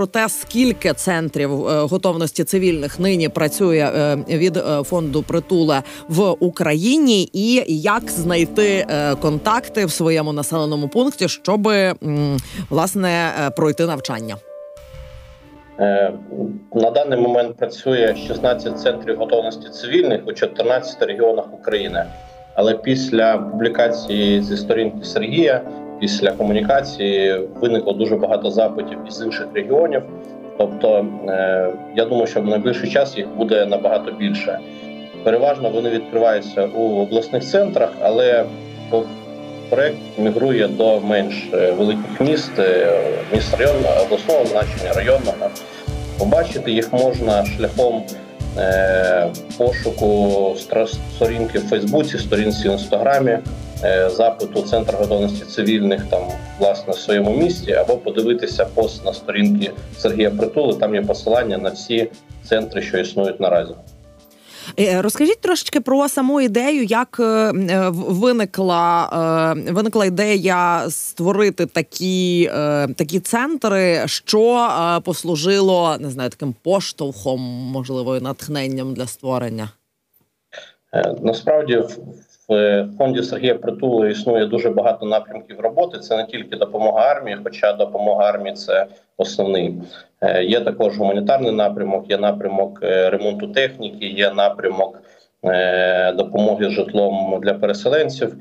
про те, скільки центрів готовності цивільних нині працює від фонду притуле в Україні, і як знайти контакти в своєму населеному пункті, щоб власне пройти навчання. Е, на даний момент працює 16 центрів готовності цивільних у 14 регіонах України. Але після публікації зі сторінки Сергія, після комунікації, виникло дуже багато запитів із інших регіонів. Тобто, е, я думаю, що в найближчий час їх буде набагато більше. Переважно вони відкриваються у обласних центрах, але проект мігрує до менш е, великих міст, міст районного обласного значення, районного. Побачити їх можна шляхом е, пошуку сторінки в Фейсбуці, сторінці в інстаграмі, е, запиту Центр готовності цивільних там власне в своєму місті, або подивитися пост на сторінки Сергія Притули. Там є посилання на всі центри, що існують наразі. Е, розкажіть трошечки про саму ідею, як е, е, виникла виникла ідея створити такі такі центри, що послужило не знаю таким поштовхом, можливо, і натхненням для створення. Насправді фонді Сергія Притули існує дуже багато напрямків роботи. Це не тільки допомога армії, хоча допомога армії це основний. Е, є також гуманітарний напрямок, є напрямок е, ремонту техніки, є напрямок. Е, допомоги житлом для переселенців,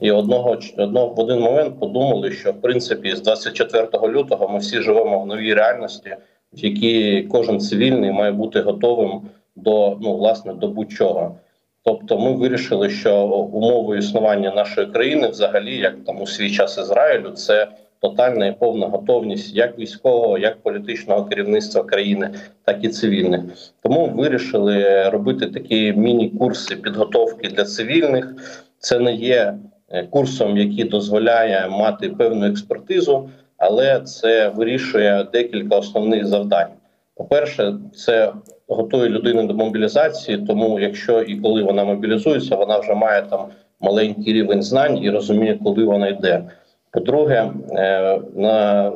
і одного одного в один момент подумали, що в принципі з 24 лютого ми всі живемо в новій реальності, в якій кожен цивільний має бути готовим до ну власне до будь-чого. Тобто, ми вирішили, що умовою існування нашої країни, взагалі, як там у свій час Ізраїлю, це тотальна і повна готовність як військового, як політичного керівництва країни, так і цивільних. Тому вирішили робити такі міні-курси підготовки для цивільних. Це не є е, курсом, який дозволяє мати певну експертизу, але це вирішує декілька основних завдань. По перше, це готує людину до мобілізації, тому якщо і коли вона мобілізується, вона вже має там маленький рівень знань і розуміє, коли вона йде. По-друге, е, на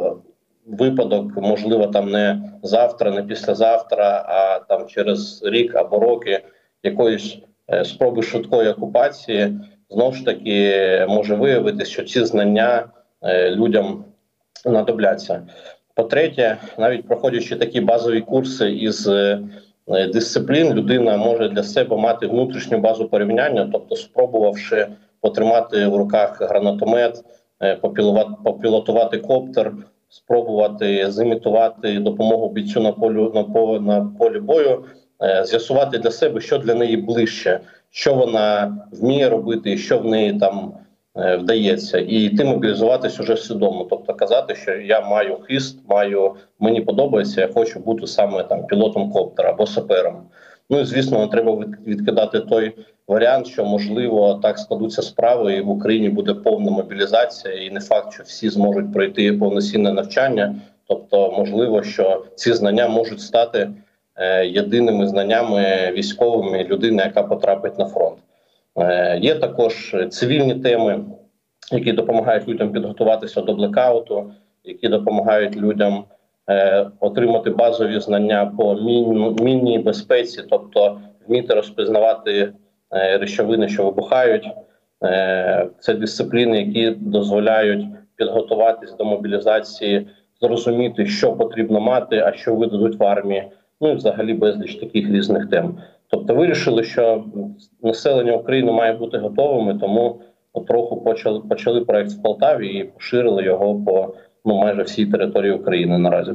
випадок, можливо, там не завтра, не післязавтра, а там через рік або роки якоїсь е, спроби швидкої окупації, знову ж таки може виявитися, що ці знання е, людям надобляться. По-третє, навіть проходячи такі базові курси із дисциплін, людина може для себе мати внутрішню базу порівняння, тобто спробувавши потримати в руках гранатомет. Е, попілотувати коптер, спробувати зімітувати допомогу бійцю на полю на полі, на полі бою, е, з'ясувати для себе, що для неї ближче, що вона вміє робити, що в неї там е, вдається, і йти мобілізуватись уже свідомо. Тобто казати, що я маю хист, маю мені подобається, я хочу бути саме там пілотом коптера або сапером. Ну і звісно, треба відкидати той варіант, що можливо так складуться справи, і в Україні буде повна мобілізація, і не факт, що всі зможуть пройти повноцінне навчання. Тобто, можливо, що ці знання можуть стати е, єдиними знаннями військовими людини, яка потрапить на фронт. Е, є також цивільні теми, які допомагають людям підготуватися до блекауту, які допомагають людям. Е, отримати базові знання по мінній безпеці, тобто вміти розпізнавати е, речовини, що вибухають. Це дисципліни, які дозволяють підготуватись до мобілізації, зрозуміти, що потрібно мати, а що видадуть в армії. Ну і взагалі безліч таких різних тем. Тобто, вирішили, що населення України має бути готовими, тому потроху почали почали проект в Полтаві і поширили його по ну майже всій території України наразі.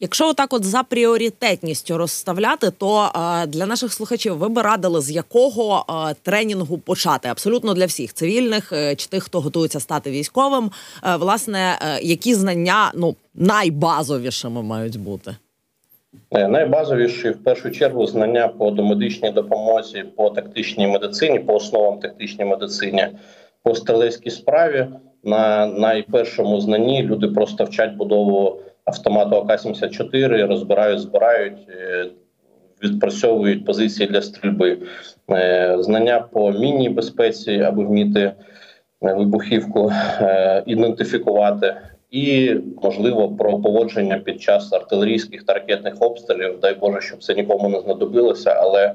Якщо отак, от за пріоритетністю розставляти, то а, для наших слухачів ви би радили з якого а, тренінгу почати? Абсолютно для всіх цивільних е, чи тих, хто готується стати військовим, е, власне, е, які знання ну найбазовішими мають бути? Найбазовіші в першу чергу знання по домедичній допомозі, по тактичній медицині, по основам тактичній медицині, по стрілецькій справі. На найпершому знанні люди просто вчать будову автомату АК-74, розбирають, збирають, е, відпрацьовують позиції для стрільби, е, знання по мінній безпеці, аби вміти е, вибухівку ідентифікувати. І можливо про поводження під час артилерійських та ракетних обстрілів. Дай Боже, щоб це нікому не знадобилося, але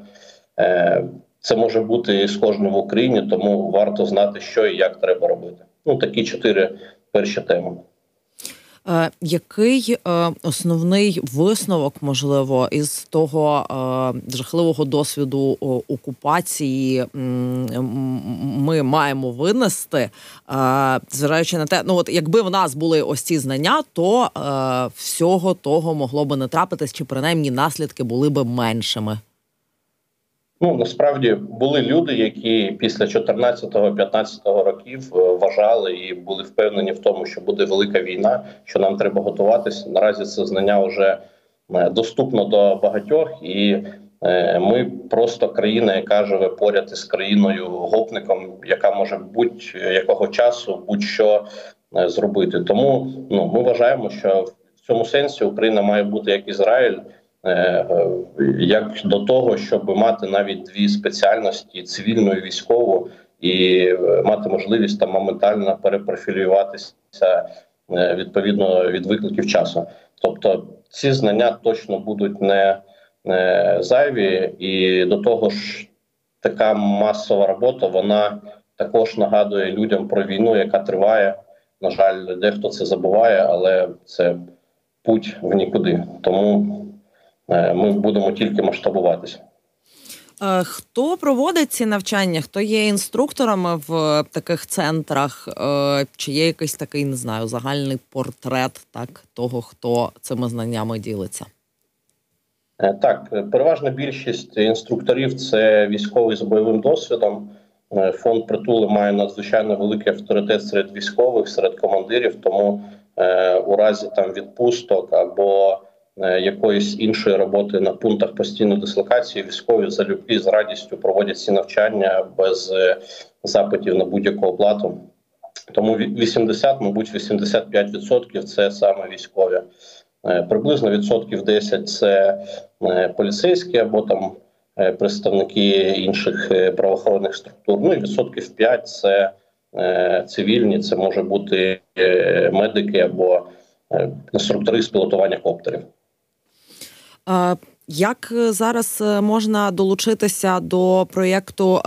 е, це може бути з кожним в Україні, тому варто знати, що і як треба робити. Ну такі чотири перші теми. Е, який е, основний висновок, можливо, із того е, жахливого досвіду окупації ми маємо винести, зважаючи на те, ну от якби в нас були ось ці знання, то всього того могло би не трапитись, чи принаймні наслідки були би меншими. Ну насправді були люди, які після 14-15 років е, вважали і були впевнені в тому, що буде велика війна, що нам треба готуватися. Наразі це знання вже е, доступно до багатьох, і е, ми просто країна, яка живе поряд із країною гопником, яка може будь-якого часу будь-що зробити. Тому ну ми вважаємо, що в цьому сенсі Україна має бути як Ізраїль. Е, е, як до того, щоб мати навіть дві спеціальності цивільну і військову, і е, мати можливість там моментально перепрофілюватися відповідно від викликів часу. Тобто ці знання точно будуть не, зайві, і до того ж, така масова робота вона також нагадує людям про війну, яка триває. На жаль, дехто це забуває, але це путь в нікуди. Тому ми будемо тільки масштабуватися. Е, хто проводить ці навчання? Хто є інструкторами в таких центрах? Е, чи є якийсь такий, не знаю, загальний портрет так того, хто цими знаннями ділиться? Так, переважна більшість інструкторів це військовий з бойовим досвідом. Фонд притули має надзвичайно великий авторитет серед військових, серед командирів. Тому у разі там відпусток або Е, якоїсь іншої роботи на пунктах постійної дислокації військові залюбки з радістю проводять ці навчання без е, запитів на будь-яку оплату. Тому 80, мабуть, 85% – це саме військові. Е, приблизно відсотків 10 – це поліцейські або там представники інших правоохоронних структур. Ну і відсотків 5 – це цивільні, це може бути медики або інструктори з пілотування коптерів. Як е, зараз е, можна долучитися до проєкту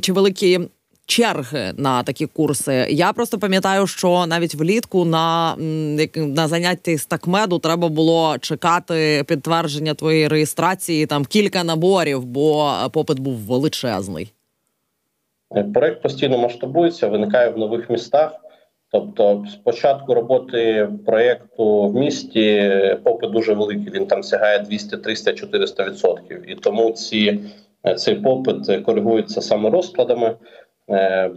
чи великі черги на такі курси? Я просто пам'ятаю, що навіть влітку на на занятті з такмеду треба було чекати підтвердження твоєї реєстрації там кілька наборів, бо попит був величезний. Е, проект постійно масштабується, виникає в нових містах. Тобто, з початку роботи проєкту в місті попит дуже великий. Він там сягає 200, 300, 400 відсотків. І тому ці цей попит коригується саме розкладами. Е,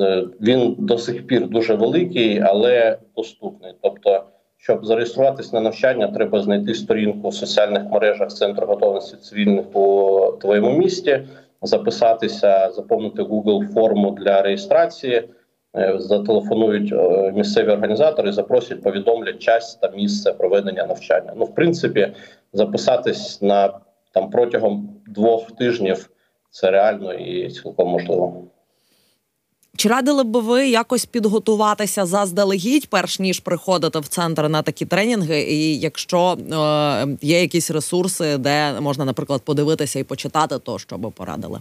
е, він до сих пір дуже великий, але доступний. Тобто, щоб зареєструватись на навчання, треба знайти сторінку в соціальних мережах Центру готовності цивільних у твоєму місті, записатися, заповнити Google форму для реєстрації. Е, зателефонують е, місцеві організатори, запросять, повідомлять час та місце проведення навчання. Ну, в принципі, записатись на там протягом двох тижнів це реально і цілком можливо. Чи радили б ви якось підготуватися заздалегідь, перш ніж приходити в центр на такі тренінги? І якщо е, є якісь ресурси, де можна, наприклад, подивитися і почитати, то що би порадили?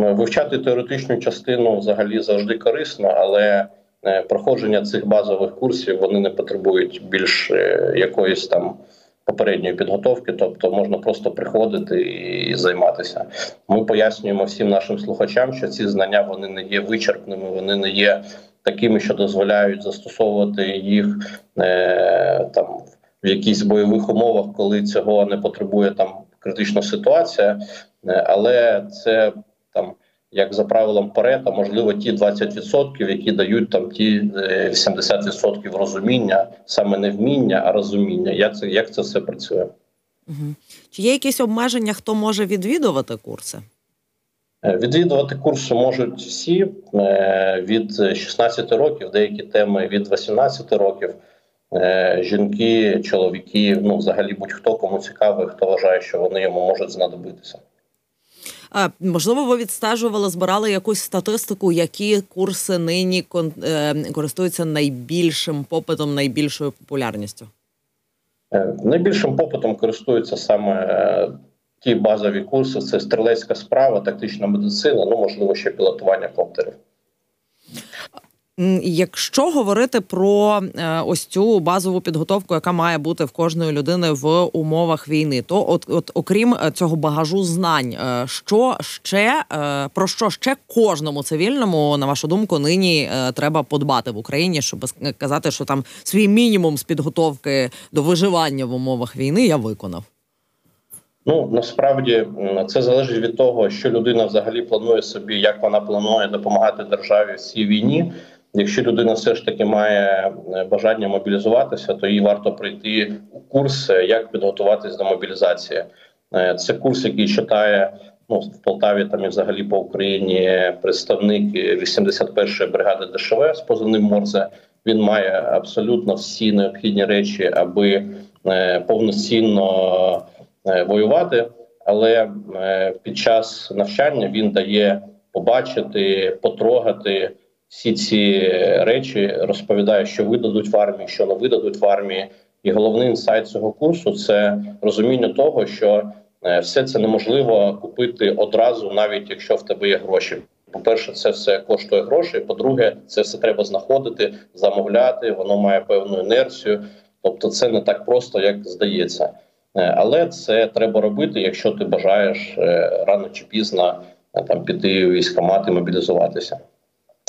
Вивчати теоретичну частину взагалі завжди корисно, але е, проходження цих базових курсів вони не потребують більш е, якоїсь там попередньої підготовки, тобто можна просто приходити і займатися. Ми пояснюємо всім нашим слухачам, що ці знання вони не є вичерпними, вони не є такими, що дозволяють застосовувати їх е, там в якихось бойових умовах, коли цього не потребує там критична ситуація, е, але це там. Як за правилом Парета, можливо, ті 20%, які дають там ті 80% е, розуміння, саме не вміння, а розуміння. Як це як це все працює? Угу. Чи є якісь обмеження, хто може відвідувати курси? Е, відвідувати курси можуть всі е, від 16 років, деякі теми від 18 років. Жінки, чоловіки, ну взагалі будь-хто кому цікавий, хто вважає, що вони йому можуть знадобитися. Можливо, ви відстежували, збирали якусь статистику, які курси нині користуються найбільшим попитом, найбільшою популярністю? Найбільшим попитом користуються саме ті базові курси: це стрілецька справа, тактична медицина, ну можливо, ще пілотування коптерів. Якщо говорити про е, ось цю базову підготовку, яка має бути в кожної людини в умовах війни, то от, от окрім е, цього багажу знань, е, що ще про що ще кожному цивільному, на вашу думку, нині треба подбати в Україні, щоб казати, що там свій мінімум з підготовки до виживання в умовах війни я виконав. Ну насправді це залежить від того, що людина взагалі планує собі, як вона планує допомагати державі в цій війні. Якщо людина все ж таки має е, бажання мобілізуватися, то їй варто прийти у курс, як підготуватись до мобілізації. Е, це курс, який читає ну в Полтаві, там і взагалі по Україні представник 81-ї бригади ДШВ з позивним Морзе. Він має абсолютно всі необхідні речі, аби е, повноцінно воювати. Але під час навчання він дає побачити, потрогати всі ці речі розповідає, що видадуть в армії, що не видадуть в армії. І головний інсайт цього курсу це розуміння того, що е, все це неможливо купити одразу, навіть якщо в тебе є гроші. По перше, це все коштує грошей. По-друге, це все треба знаходити, замовляти. Воно має певну інерцію. Тобто, це не так просто, як здається. Е, але це треба робити, якщо ти бажаєш е, рано чи пізно там піти військомат і мобілізуватися.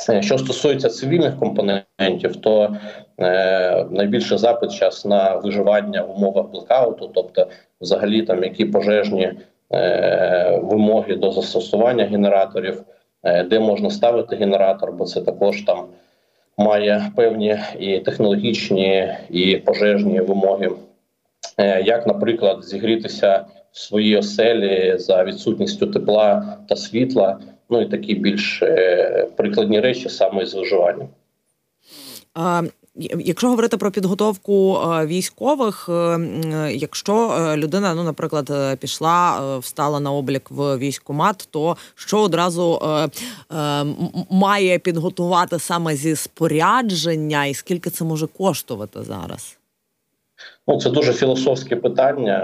Е, що стосується цивільних компонентів, то е, найбільше запит час на виживання в умовах блекауту, тобто, взагалі, там які пожежні е, вимоги до застосування генераторів, е, де можна ставити генератор, бо це також там має певні і технологічні, і пожежні вимоги, е, як, наприклад, зігрітися в своїй оселі за відсутністю тепла та світла ну і такі більш е, прикладні речі саме з виживанням. Якщо говорити про підготовку військових, е, якщо е, людина, ну наприклад, пішла, встала на облік в військкомат, то що одразу має підготувати саме зі спорядження, і скільки це може коштувати зараз? Ну, це дуже філософське питання.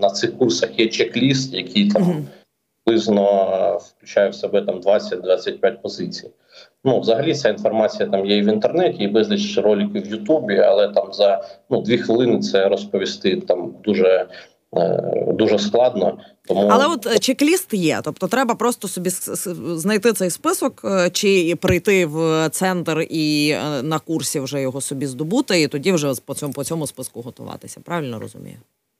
На цих курсах є чек-ліст, який там приблизно включає в себе там 20-25 позицій. Ну, взагалі, ця інформація там є і в інтернеті, і безліч роликів в Ютубі, але там за ну дві хвилини це розповісти там дуже. Е, дуже складно, тому але от е, чек-ліст є. Тобто, треба просто собі знайти цей список, е, чи прийти в центр і на курсі вже його собі здобути, і тоді вже по цьому по цьому списку готуватися. Правильно розумію?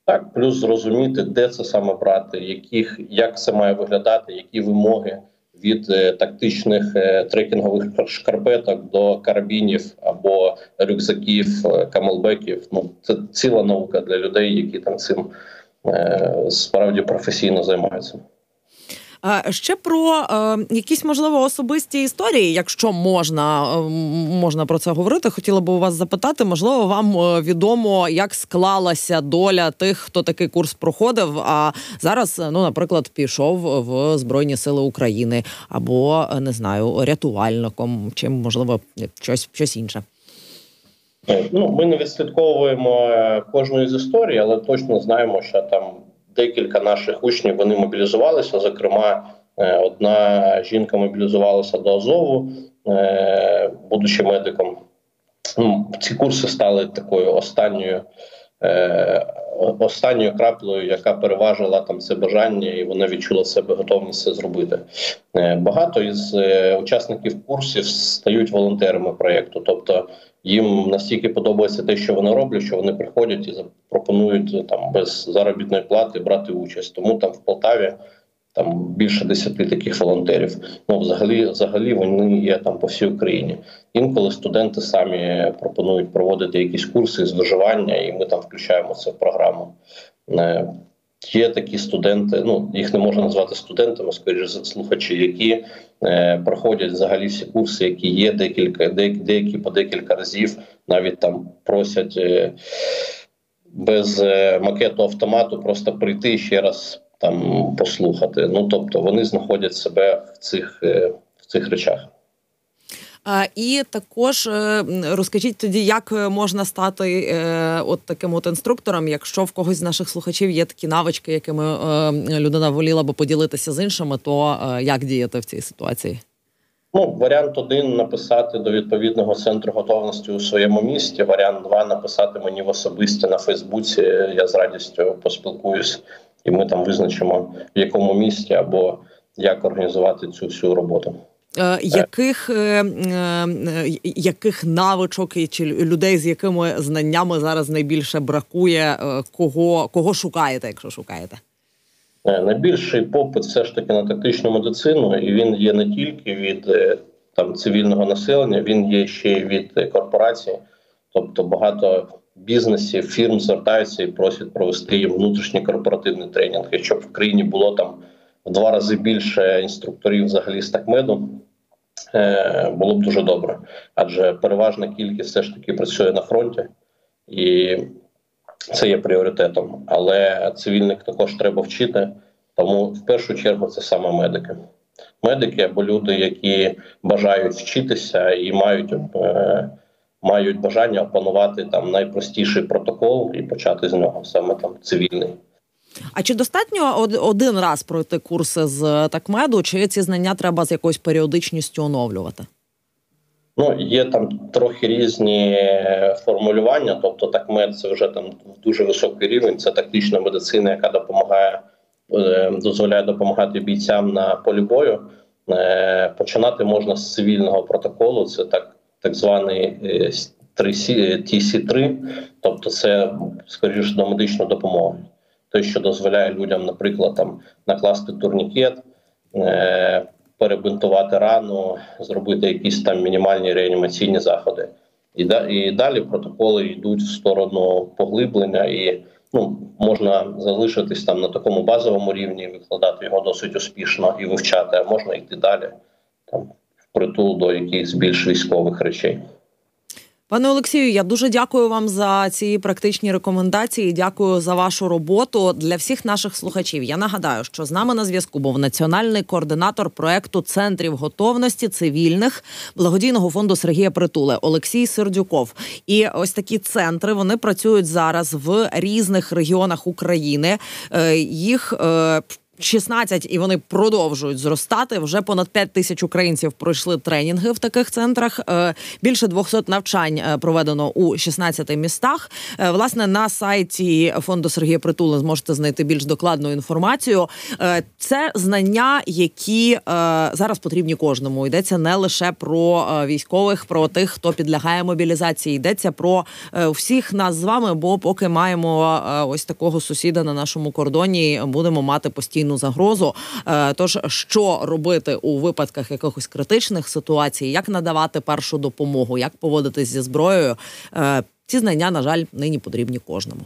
Так, плюс зрозуміти, де це саме брати, яких як це має виглядати, які вимоги від е, тактичних е, трекінгових шкарпеток до карабінів або рюкзаків, е, камелбеків. Ну це ціла наука для людей, які там цим е, справді професійно займаються. Ще про е, якісь можливо особисті історії, якщо можна е, можна про це говорити, хотіла би у вас запитати. Можливо, вам е, відомо, як склалася доля тих, хто такий курс проходив. А зараз, ну, наприклад, пішов в Збройні Сили України або не знаю, рятувальником, чи можливо щось, щось інше. Ну, ми не відслідковуємо кожної з історій, але точно знаємо, що там декілька наших учнів вони мобілізувалися. Зокрема, е, одна жінка мобілізувалася до Азову, е, будучи медиком. Ну, ці курси стали такою останньою. Е, останньою краплею, яка переважила там це бажання, і вона відчула себе готовність це зробити. Багато із учасників курсів стають волонтерами проєкту, тобто їм настільки подобається те, що вони роблять, що вони приходять і запропонують там без заробітної плати брати участь. Тому там в Полтаві там більше десяти таких волонтерів. Ну взагалі, взагалі вони є там по всій Україні. Інколи студенти самі пропонують проводити якісь курси з виживання, і ми там включаємо це в програму. Є такі студенти, ну їх не можна назвати студентами, скоріше слухачі, які е, проходять взагалі всі курси, які є декілька, деякі, деякі по декілька разів, навіть там просять е, без е, макету автомату просто прийти ще раз там послухати. Ну тобто вони знаходять себе в цих, е, в цих речах. І також е, розкажіть тоді, як е, можна стати е, от таким от інструктором, якщо в когось з наших слухачів є такі навички, якими людина воліла би поділитися з іншими, то як діяти в цій ситуації? Ну, варіант один написати до відповідного центру готовності у своєму місті. Варіант два написати мені в особисті на Фейсбуці. Я з радістю поспілкуюсь, і ми там визначимо в якому місті або як організувати цю всю роботу. Е, яких е, е, яких навичок і чи людей з якими знаннями зараз найбільше бракує? Кого кого шукаєте, якщо шукаєте? Найбільший попит все ж таки на тактичну медицину, і він є не тільки від там цивільного населення, він є ще й від корпорацій, тобто багато бізнесів, фірм звертаються і просять провести їм внутрішній корпоративний тренінг, щоб в країні було там в два рази більше інструкторів взагалі з такмеду. Е, було б дуже добре, адже переважна кількість все ж таки працює на фронті, і це є пріоритетом. Але цивільних також треба вчити. Тому в першу чергу це саме медики. Медики або люди, які бажають вчитися і мають е, мають бажання опанувати там найпростіший протокол і почати з нього саме там цивільний. А чи достатньо один раз пройти курси з такмеду, чи ці знання треба з якоюсь періодичністю оновлювати? Ну, є там трохи різні формулювання. Тобто, такмед це вже там дуже високий рівень. Це тактична медицина, яка допомагає, е, дозволяє допомагати бійцям на полі бою. Е, починати можна з цивільного протоколу. Це так так званий TC3, тобто це скоріше до медичної допомоги той, що дозволяє людям, наприклад, там накласти турнікет, е, перебинтувати рану, зробити якісь там мінімальні реанімаційні заходи. І і далі протоколи йдуть в сторону поглиблення, і ну можна залишитись там на такому базовому рівні, викладати його досить успішно і вивчати, а можна йти далі там в притул до якихось більш військових речей. Пане Олексію, я дуже дякую вам за ці практичні рекомендації. Дякую за вашу роботу для всіх наших слухачів. Я нагадаю, що з нами на зв'язку був національний координатор проекту центрів готовності цивільних благодійного фонду Сергія Притуле Олексій Сердюков. І ось такі центри вони працюють зараз в різних регіонах України. Е, їх е, 16 і вони продовжують зростати. Вже понад 5 тисяч українців пройшли тренінги в таких центрах. Е, більше 200 навчань е, проведено у 16 містах. Е, власне на сайті фонду Сергія Притули зможете знайти більш докладну інформацію. Це знання, які зараз потрібні кожному. Йдеться не лише про військових, про тих, хто підлягає мобілізації. Йдеться про всіх нас з вами. Бо поки маємо ось такого сусіда на нашому кордоні, будемо мати постійно потенційну загрозу. Е, тож що робити у випадках якихось критичних ситуацій, як надавати першу допомогу, як поводитись зі зброєю? Е, ці знання на жаль нині потрібні кожному.